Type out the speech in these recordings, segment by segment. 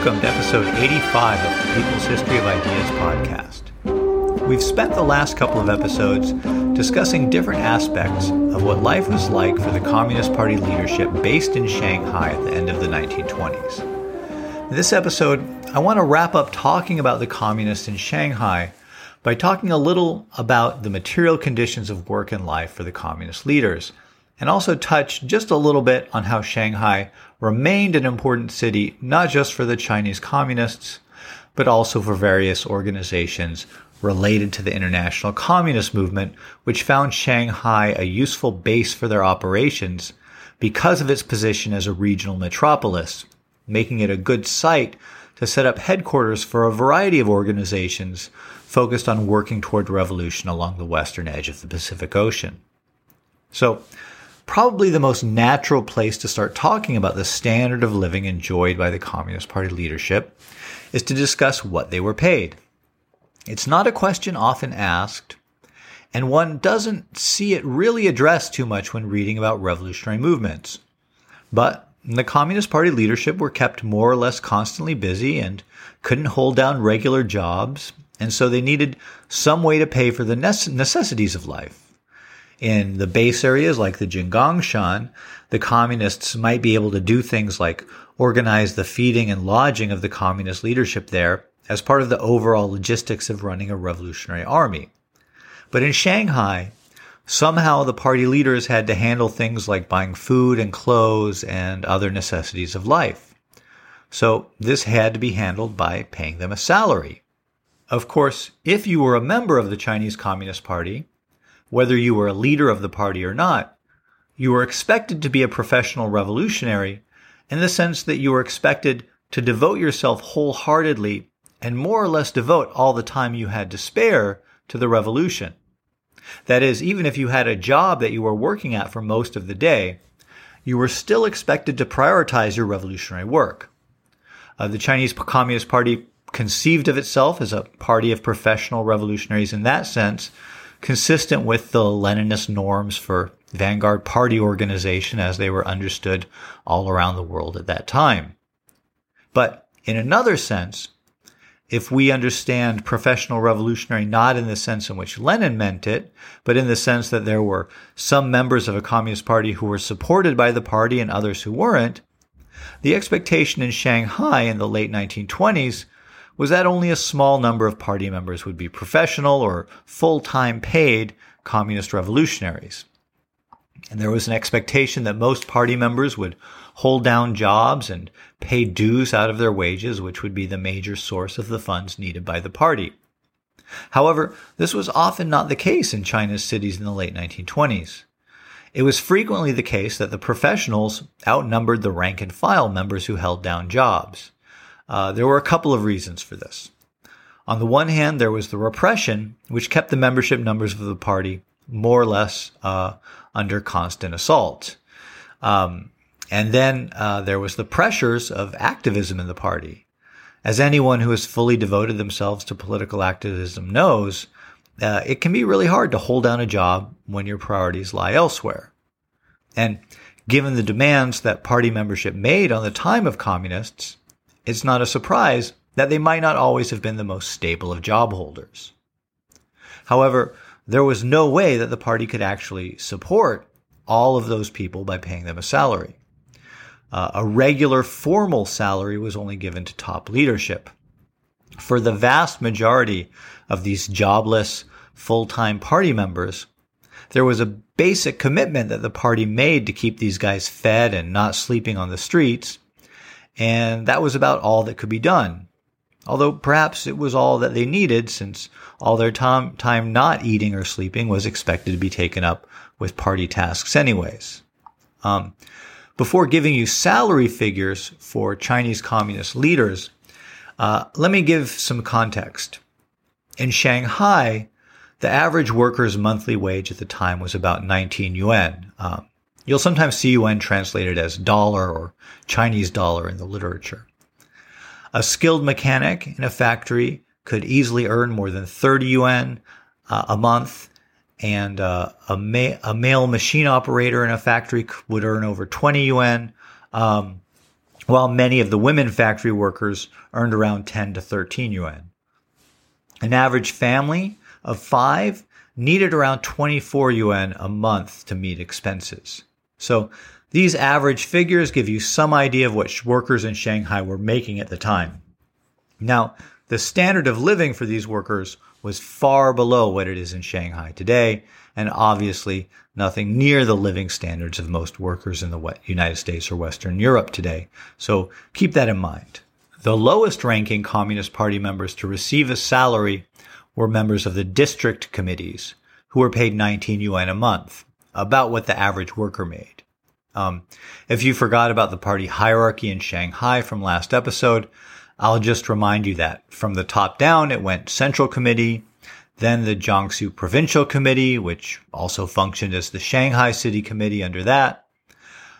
Welcome to episode 85 of the People's History of Ideas podcast. We've spent the last couple of episodes discussing different aspects of what life was like for the Communist Party leadership based in Shanghai at the end of the 1920s. In this episode, I want to wrap up talking about the communists in Shanghai by talking a little about the material conditions of work and life for the communist leaders and also touch just a little bit on how Shanghai remained an important city, not just for the Chinese communists, but also for various organizations related to the international communist movement, which found Shanghai a useful base for their operations because of its position as a regional metropolis, making it a good site to set up headquarters for a variety of organizations focused on working toward revolution along the western edge of the Pacific Ocean. So, probably the most natural place to start talking about the standard of living enjoyed by the Communist Party leadership is to discuss what they were paid. It's not a question often asked, and one doesn't see it really addressed too much when reading about revolutionary movements. But the Communist Party leadership were kept more or less constantly busy and couldn't hold down regular jobs, and so they needed some way to pay for the necessities of life. In the base areas like the Jinggangshan, the communists might be able to do things like organize the feeding and lodging of the communist leadership there as part of the overall logistics of running a revolutionary army. But in Shanghai, somehow the party leaders had to handle things like buying food and clothes and other necessities of life. So this had to be handled by paying them a salary. Of course, if you were a member of the Chinese Communist Party, whether you were a leader of the party or not, you were expected to be a professional revolutionary in the sense that you were expected to devote yourself wholeheartedly and more or less devote all the time you had to spare to the revolution. That is, even if you had a job that you were working at for most of the day, you were still expected to prioritize your revolutionary work. Uh, the Chinese Communist Party conceived of itself as a party of professional revolutionaries in that sense, consistent with the Leninist norms for vanguard party organization as they were understood all around the world at that time. But in another sense, if we understand professional revolutionary not in the sense in which Lenin meant it, but in the sense that there were some members of a communist party who were supported by the party and others who weren't, the expectation in Shanghai in the late 1920s was that only a small number of party members would be professional or full-time paid communist revolutionaries. And there was an expectation that most party members would hold down jobs and pay dues out of their wages, which would be the major source of the funds needed by the party. However, this was often not the case in China's cities in the late 1920s. It was frequently the case that the professionals outnumbered the rank and file members who held down jobs. Uh, there were a couple of reasons for this. On the one hand, there was the repression, which kept the membership numbers of the party more or less uh, under constant assault. Um, and then uh, there was the pressures of activism in the party. As anyone who has fully devoted themselves to political activism knows, uh, it can be really hard to hold down a job when your priorities lie elsewhere. And given the demands that party membership made on the time of communists, it's not a surprise that they might not always have been the most stable of job holders. However, there was no way that the party could actually support all of those people by paying them a salary. Uh, a regular formal salary was only given to top leadership. For the vast majority of these jobless, full-time party members, there was a basic commitment that the party made to keep these guys fed and not sleeping on the streets and that was about all that could be done. Although perhaps it was all that they needed since all their time, time not eating or sleeping was expected to be taken up with party tasks anyways. Um, before giving you salary figures for Chinese communist leaders, uh, let me give some context. In Shanghai, the average worker's monthly wage at the time was about 19 yuan. Um, You'll sometimes see yuan translated as dollar or Chinese dollar in the literature. A skilled mechanic in a factory could easily earn more than 30 yuan uh, a month, and uh, a, ma- a, male machine operator in a factory would earn over 20 yuan. Um, while many of the women factory workers earned around 10 to 13 yuan. An average family of five needed around 24 yuan a month to meet expenses. So these average figures give you some idea of what workers in Shanghai were making at the time. Now, the standard of living for these workers was far below what it is in Shanghai today, and obviously nothing near the living standards of most workers in the United States or Western Europe today. So keep that in mind. The lowest ranking Communist Party members to receive a salary were members of the district committees, who were paid 19 yuan a month, about what the average worker made. Um, if you forgot about the party hierarchy in Shanghai from last episode, I'll just remind you that from the top down, it went Central Committee, then the Jiangsu Provincial Committee, which also functioned as the Shanghai City Committee under that.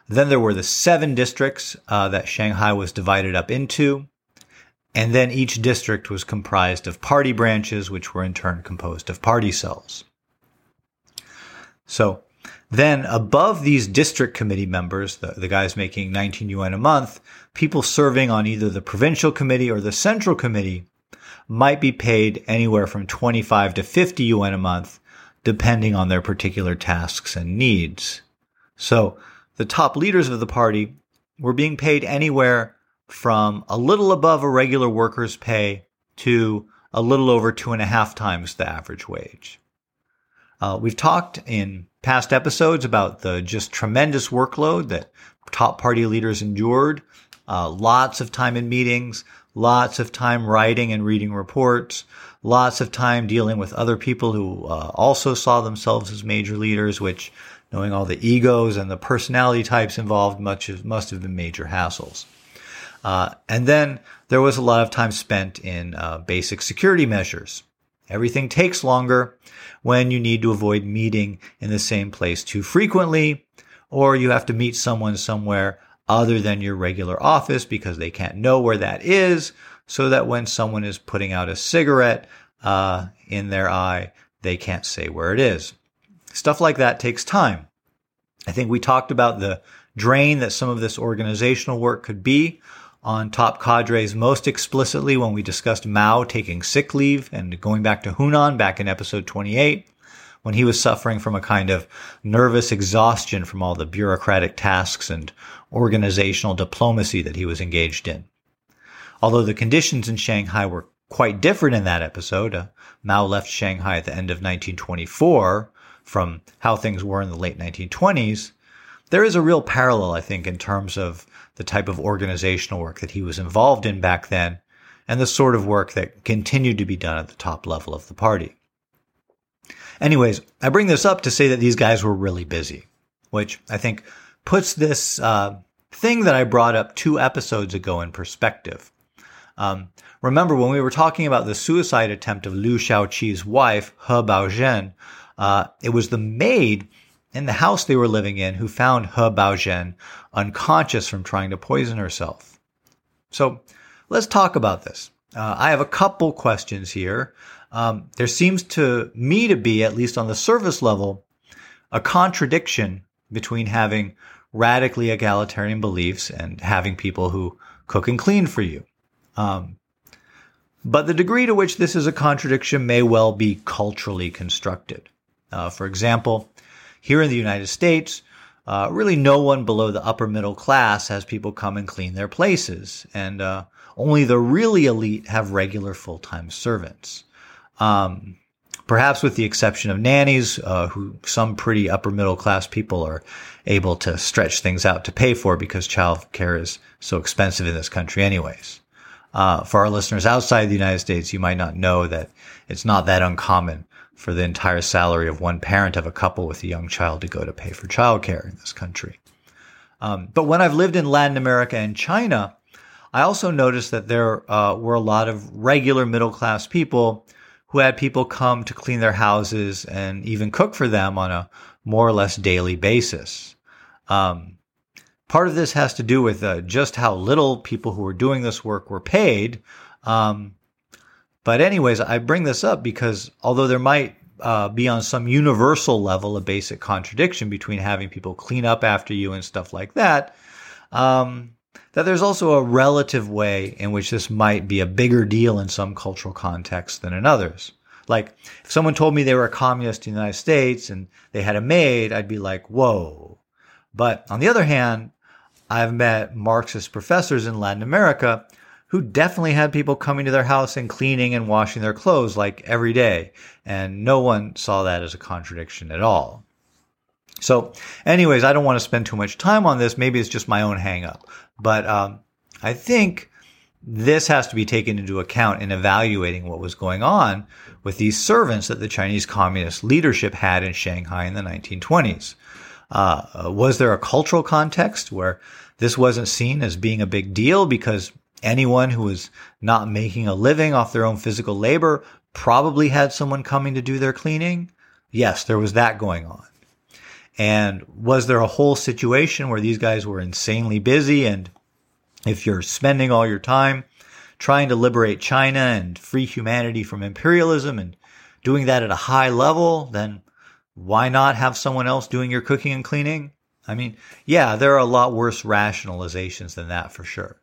Then there were the seven districts uh, that Shanghai was divided up into. And then each district was comprised of party branches, which were in turn composed of party cells. So then above these district committee members, the, the guys making 19 yuan a month, people serving on either the provincial committee or the central committee might be paid anywhere from 25 to 50 yuan a month, depending on their particular tasks and needs. So the top leaders of the party were being paid anywhere from a little above a regular worker's pay to a little over two and a half times the average wage. Uh, we've talked in past episodes about the just tremendous workload that top party leaders endured. Uh, lots of time in meetings, lots of time writing and reading reports, lots of time dealing with other people who uh, also saw themselves as major leaders, which, knowing all the egos and the personality types involved, much of, must have been major hassles. Uh, and then there was a lot of time spent in uh, basic security measures. Everything takes longer when you need to avoid meeting in the same place too frequently, or you have to meet someone somewhere other than your regular office because they can't know where that is, so that when someone is putting out a cigarette uh, in their eye, they can't say where it is. Stuff like that takes time. I think we talked about the drain that some of this organizational work could be on top cadres most explicitly when we discussed Mao taking sick leave and going back to Hunan back in episode 28, when he was suffering from a kind of nervous exhaustion from all the bureaucratic tasks and organizational diplomacy that he was engaged in. Although the conditions in Shanghai were quite different in that episode, uh, Mao left Shanghai at the end of 1924 from how things were in the late 1920s, there is a real parallel, I think, in terms of the type of organizational work that he was involved in back then and the sort of work that continued to be done at the top level of the party. Anyways, I bring this up to say that these guys were really busy, which I think puts this uh, thing that I brought up two episodes ago in perspective. Um, remember when we were talking about the suicide attempt of Liu Shaoqi's wife, He Baozhen, uh, it was the maid in the house they were living in who found He Baozhen unconscious from trying to poison herself. So let's talk about this. Uh, I have a couple questions here. Um, there seems to me to be, at least on the surface level, a contradiction between having radically egalitarian beliefs and having people who cook and clean for you. Um, but the degree to which this is a contradiction may well be culturally constructed. Uh, for example, here in the United States, uh, really no one below the upper middle class has people come and clean their places, and uh, only the really elite have regular full time servants. Um, perhaps with the exception of nannies, uh, who some pretty upper middle class people are able to stretch things out to pay for because child care is so expensive in this country, anyways. Uh, for our listeners outside the United States, you might not know that it's not that uncommon for the entire salary of one parent of a couple with a young child to go to pay for childcare in this country. Um, but when I've lived in Latin America and China, I also noticed that there uh, were a lot of regular middle class people who had people come to clean their houses and even cook for them on a more or less daily basis. Um, part of this has to do with uh, just how little people who were doing this work were paid. Um, but anyways, I bring this up because although there might uh, be on some universal level a basic contradiction between having people clean up after you and stuff like that, um, that there's also a relative way in which this might be a bigger deal in some cultural contexts than in others. Like, if someone told me they were a communist in the United States and they had a maid, I'd be like, whoa. But on the other hand, I've met Marxist professors in Latin America who definitely had people coming to their house and cleaning and washing their clothes like every day. And no one saw that as a contradiction at all. So, anyways, I don't want to spend too much time on this. Maybe it's just my own hangup. But um, I think this has to be taken into account in evaluating what was going on with these servants that the Chinese Communist leadership had in Shanghai in the 1920s. Uh, was there a cultural context where this wasn't seen as being a big deal because anyone who was not making a living off their own physical labor probably had someone coming to do their cleaning? Yes, there was that going on. And was there a whole situation where these guys were insanely busy and if you're spending all your time trying to liberate China and free humanity from imperialism and doing that at a high level, then why not have someone else doing your cooking and cleaning? I mean, yeah, there are a lot worse rationalizations than that for sure.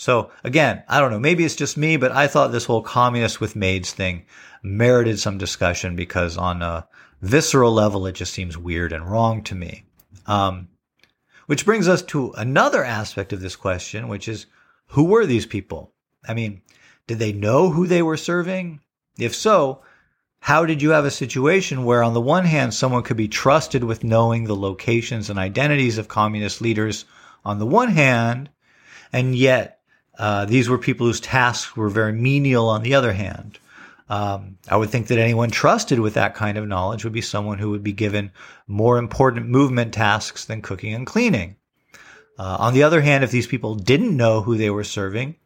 So again, I don't know, maybe it's just me, but I thought this whole communist with maids thing merited some discussion because on a visceral level, it just seems weird and wrong to me. Um, which brings us to another aspect of this question, which is who were these people? I mean, did they know who they were serving? If so, how did you have a situation where, on the one hand, someone could be trusted with knowing the locations and identities of communist leaders on the one hand, and yet uh, these were people whose tasks were very menial on the other hand? Um, I would think that anyone trusted with that kind of knowledge would be someone who would be given more important movement tasks than cooking and cleaning. Uh, on the other hand, if these people didn't know who they were serving,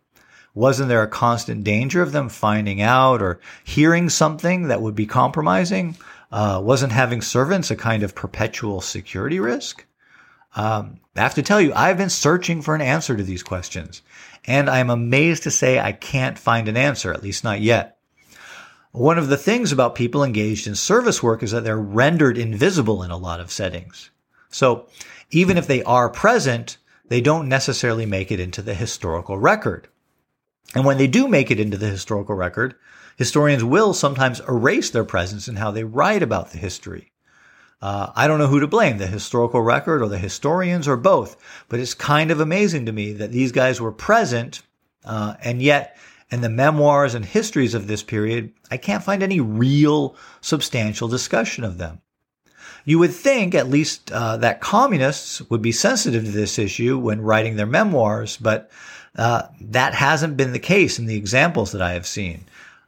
wasn't there a constant danger of them finding out or hearing something that would be compromising? Uh, wasn't having servants a kind of perpetual security risk? Um, I have to tell you, I've been searching for an answer to these questions, and I'm amazed to say I can't find an answer, at least not yet. One of the things about people engaged in service work is that they're rendered invisible in a lot of settings. So even if they are present, they don't necessarily make it into the historical record. And when they do make it into the historical record, historians will sometimes erase their presence in how they write about the history. Uh, I don't know who to blame, the historical record or the historians or both, but it's kind of amazing to me that these guys were present, uh, and yet in the memoirs and histories of this period, I can't find any real substantial discussion of them. You would think at least uh, that communists would be sensitive to this issue when writing their memoirs, but uh, that hasn't been the case in the examples that I have seen.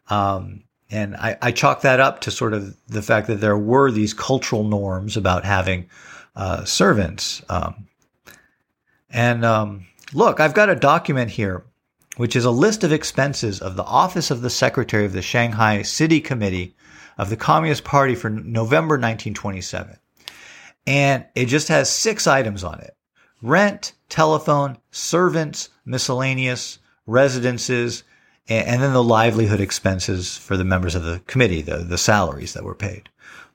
Um, and I, I, chalk that up to sort of the fact that there were these cultural norms about having uh, servants. Um, and um, look, I've got a document here which is a list of expenses of the Office of the Secretary of the Shanghai City Committee of the Communist Party for November 1927. And it just has six items on it. Rent, telephone, servants, miscellaneous, residences, and then the livelihood expenses for the members of the committee, the, the salaries that were paid.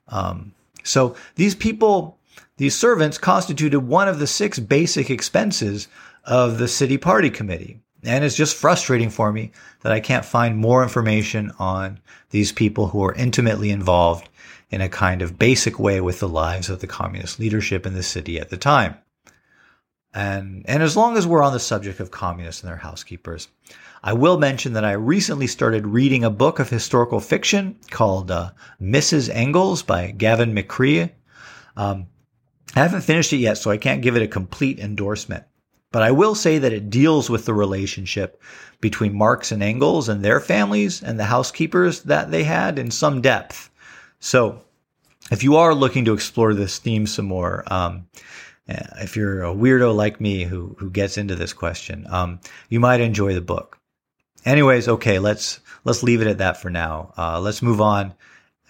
Um, so these people, these servants constituted one of the six basic expenses of the city party committee. And it's just frustrating for me that I can't find more information on these people who are intimately involved in a kind of basic way with the lives of the communist leadership in the city at the time. And, and as long as we're on the subject of communists and their housekeepers, I will mention that I recently started reading a book of historical fiction called uh, Mrs. Engels by Gavin McCrea. Um, I haven't finished it yet, so I can't give it a complete endorsement. But I will say that it deals with the relationship between Marx and Engels and their families and the housekeepers that they had in some depth. So if you are looking to explore this theme some more, um, eh, if you're a weirdo like me who, who gets into this question, um, you might enjoy the book. Anyways, okay, let's, let's leave it at that for now. Uh, let's move on,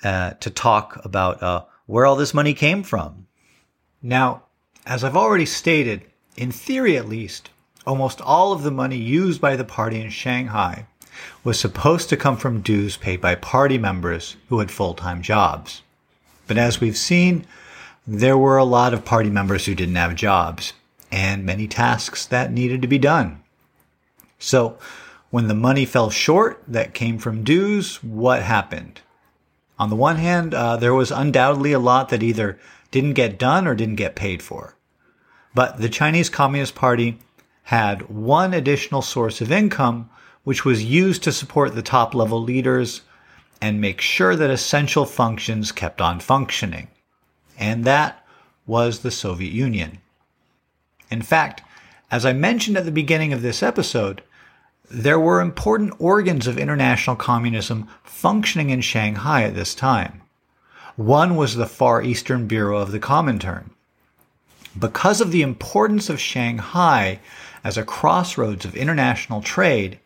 uh, to talk about, uh, where all this money came from. Now, as I've already stated, in theory at least, almost all of the money used by the party in Shanghai was supposed to come from dues paid by party members who had full-time jobs. But as we've seen, there were a lot of party members who didn't have jobs. and many tasks that needed to be done. So, when the money fell short that came from dues, what happened? On the one hand, uh, there was undoubtedly a lot that either didn't get done or didn't get paid for. But the Chinese Communist Party had one additional source of income, which was used to support the top level leaders and make sure that essential functions kept on functioning. And that was the Soviet Union. In fact, as I mentioned at the beginning of this episode, there were important organs of international communism functioning in Shanghai at this time. One was the Far Eastern Bureau of the Comintern. Because of the importance of Shanghai as a crossroads of international trade,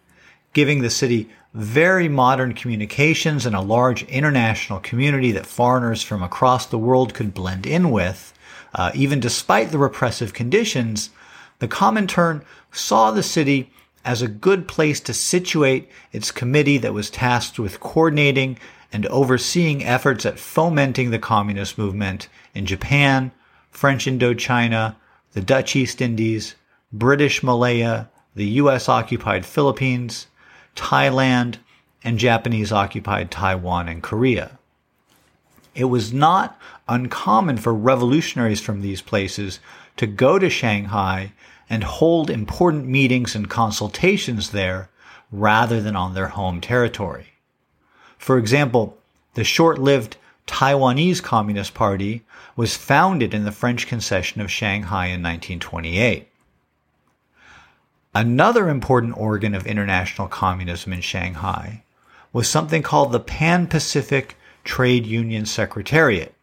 giving the city very modern communications and a large international community that foreigners from across the world could blend in with, uh, even despite the repressive conditions, the Comintern saw the city as a good place to situate its committee that was tasked with coordinating and overseeing efforts at fomenting the communist movement in Japan, French Indochina, the Dutch East Indies, British Malaya, the US occupied Philippines, Thailand, and Japanese occupied Taiwan and Korea. It was not uncommon for revolutionaries from these places to go to Shanghai and hold important meetings and consultations there rather than on their home territory. For example, the short-lived Taiwanese Communist Party was founded in the French concession of Shanghai in 1928. Another important organ of international communism in Shanghai was something called the Pan Pacific Trade Union Secretariat,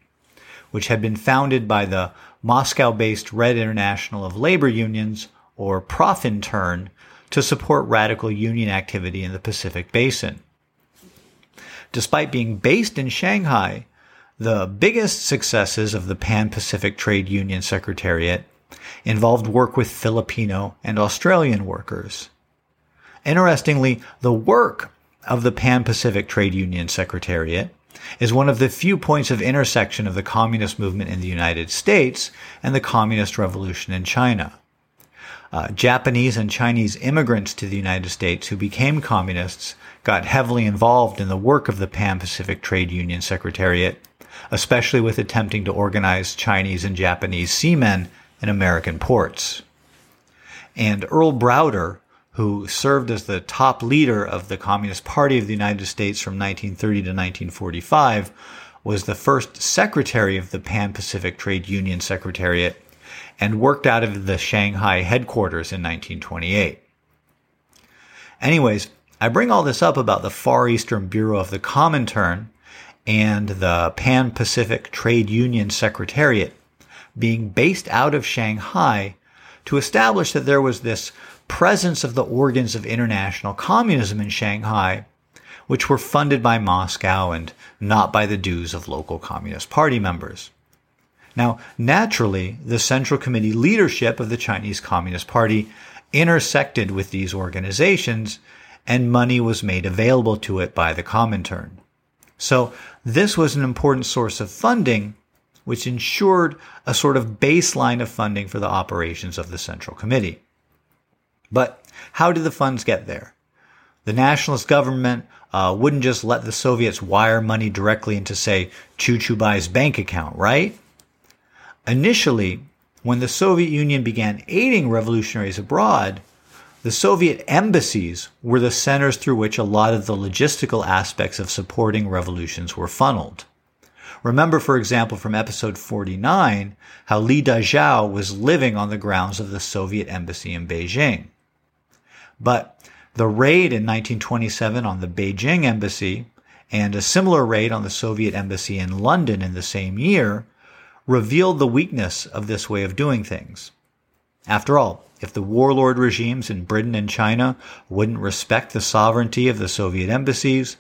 which had been founded by the Moscow based Red International of Labor Unions, or Profintern, to support radical union activity in the Pacific Basin. Despite being based in Shanghai, the biggest successes of the Pan Pacific Trade Union Secretariat involved work with Filipino and Australian workers. Interestingly, the work of the Pan Pacific Trade Union Secretariat is one of the few points of intersection of the communist movement in the United States and the communist revolution in China. Uh, Japanese and Chinese immigrants to the United States who became communists got heavily involved in the work of the Pan Pacific Trade Union Secretariat, especially with attempting to organize Chinese and Japanese seamen in American ports. And Earl Browder, who served as the top leader of the Communist Party of the United States from 1930 to 1945, was the first secretary of the Pan Pacific Trade Union Secretariat and worked out of the Shanghai headquarters in 1928. Anyways, I bring all this up about the Far Eastern Bureau of the Comintern and the Pan Pacific Trade Union Secretariat being based out of Shanghai to establish that there was this presence of the organs of international communism in Shanghai, which were funded by Moscow and not by the dues of local Communist Party members. Now, naturally, the Central Committee leadership of the Chinese Communist Party intersected with these organizations and money was made available to it by the Comintern. So this was an important source of funding, which ensured a sort of baseline of funding for the operations of the Central Committee. But how did the funds get there? The nationalist government uh, wouldn't just let the Soviets wire money directly into, say, Qu Qiubai's bank account, right? Initially, when the Soviet Union began aiding revolutionaries abroad, the Soviet embassies were the centers through which a lot of the logistical aspects of supporting revolutions were funneled. Remember, for example, from episode 49, how Li Dazhao was living on the grounds of the Soviet embassy in Beijing. But the raid in 1927 on the Beijing embassy and a similar raid on the Soviet embassy in London in the same year revealed the weakness of this way of doing things. After all, if the warlord regimes in Britain and China wouldn't respect the sovereignty of the Soviet embassies,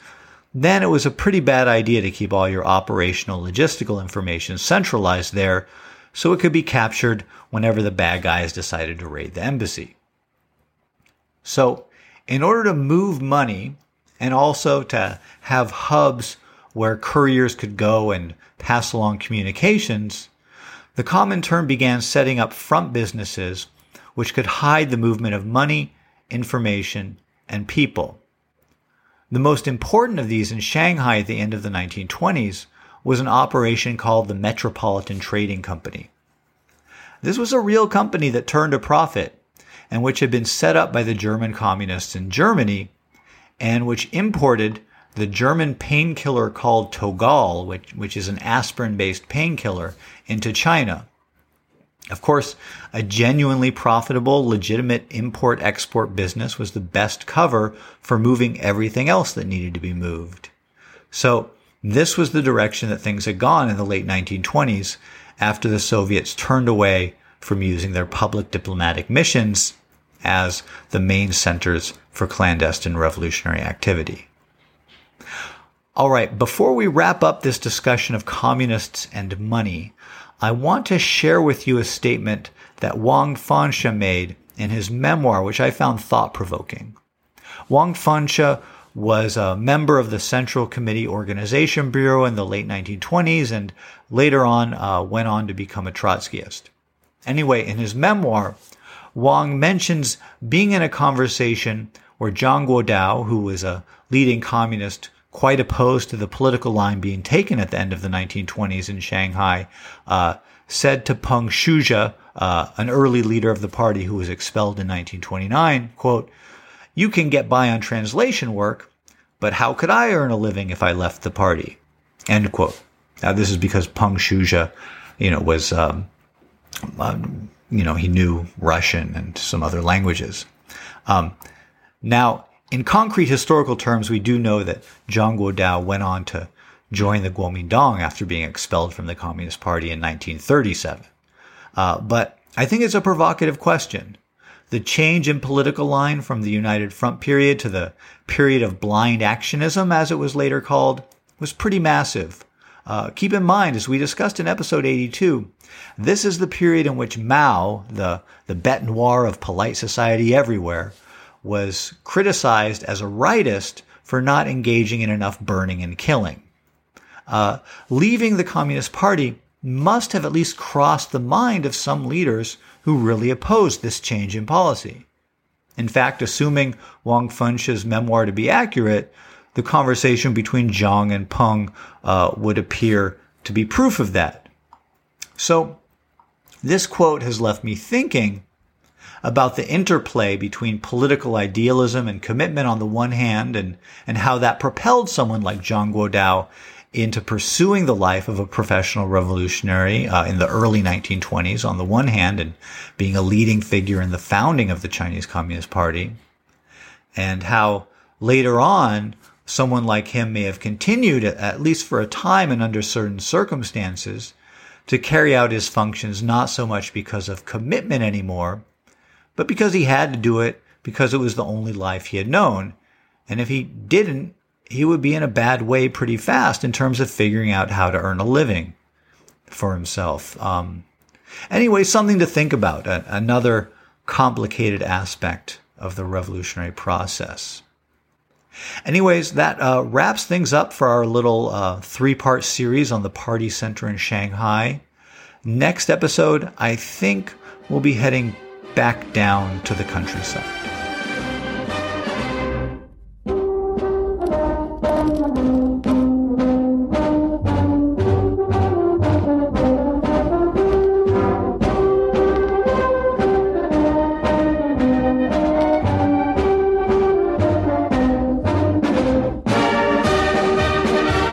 then it was a pretty bad idea to keep all your operational logistical information centralized there so it could be captured whenever the bad guys decided to raid the embassy. So, in order to move money and also to have hubs where couriers could go and pass along communications, the Comintern began setting up front businesses which could hide the movement of money, information, and people. The most important of these in Shanghai at the end of the 1920s was an operation called the Metropolitan Trading Company. This was a real company that turned a profit and which had been set up by the German communists in Germany and which imported the German painkiller called Togal, which, which is an aspirin based painkiller, into China. Of course, a genuinely profitable, legitimate import export business was the best cover for moving everything else that needed to be moved. So, this was the direction that things had gone in the late 1920s after the Soviets turned away from using their public diplomatic missions as the main centers for clandestine revolutionary activity. All right, before we wrap up this discussion of communists and money, I want to share with you a statement that Wang Fanxi made in his memoir, which I found thought provoking. Wang Fanxi was a member of the Central Committee Organization Bureau in the late 1920s and later on uh, went on to become a Trotskyist. Anyway, in his memoir, Wang mentions being in a conversation where Zhang Guotao, who was a leading communist quite opposed to the political line being taken at the end of the 1920s in Shanghai, uh, said to Peng Shuzhi, uh, an early leader of the party who was expelled in 1929, quote, you can get by on translation work, but how could I earn a living if I left the party? End quote. Now, this is because Peng Shuzhi, you know, was, um, um, you know, he knew Russian and some other languages. Um, now, in concrete historical terms, we do know that Zhang Guotao went on to join the Kuomintang after being expelled from the Communist Party in 1937. Uh, but I think it's a provocative question. The change in political line from the United Front period to the period of blind actionism, as it was later called, was pretty massive. Uh, keep in mind, as we discussed in episode 82, this is the period in which Mao, the, the bete noir of polite society everywhere, was criticized as a rightist for not engaging in enough burning and killing. Uh, leaving the Communist Party must have at least crossed the mind of some leaders who really opposed this change in policy. In fact, assuming Wang Fanxi's memoir to be accurate, the conversation between Zhang and Peng uh, would appear to be proof of that. So, this quote has left me thinking about the interplay between political idealism and commitment on the one hand and, and how that propelled someone like Zhang Guotao into pursuing the life of a professional revolutionary uh, in the early 1920s on the one hand and being a leading figure in the founding of the Chinese Communist Party and how later on someone like him may have continued at least for a time and under certain circumstances to carry out his functions not so much because of commitment anymore but because he had to do it because it was the only life he had known. And if he didn't, he would be in a bad way pretty fast in terms of figuring out how to earn a living for himself. Um, anyway, something to think about. another complicated aspect of the revolutionary process. Anyways, that uh, wraps things up for our little uh, three part series on the party center in Shanghai. Next episode, I think we'll be heading back down to the countryside.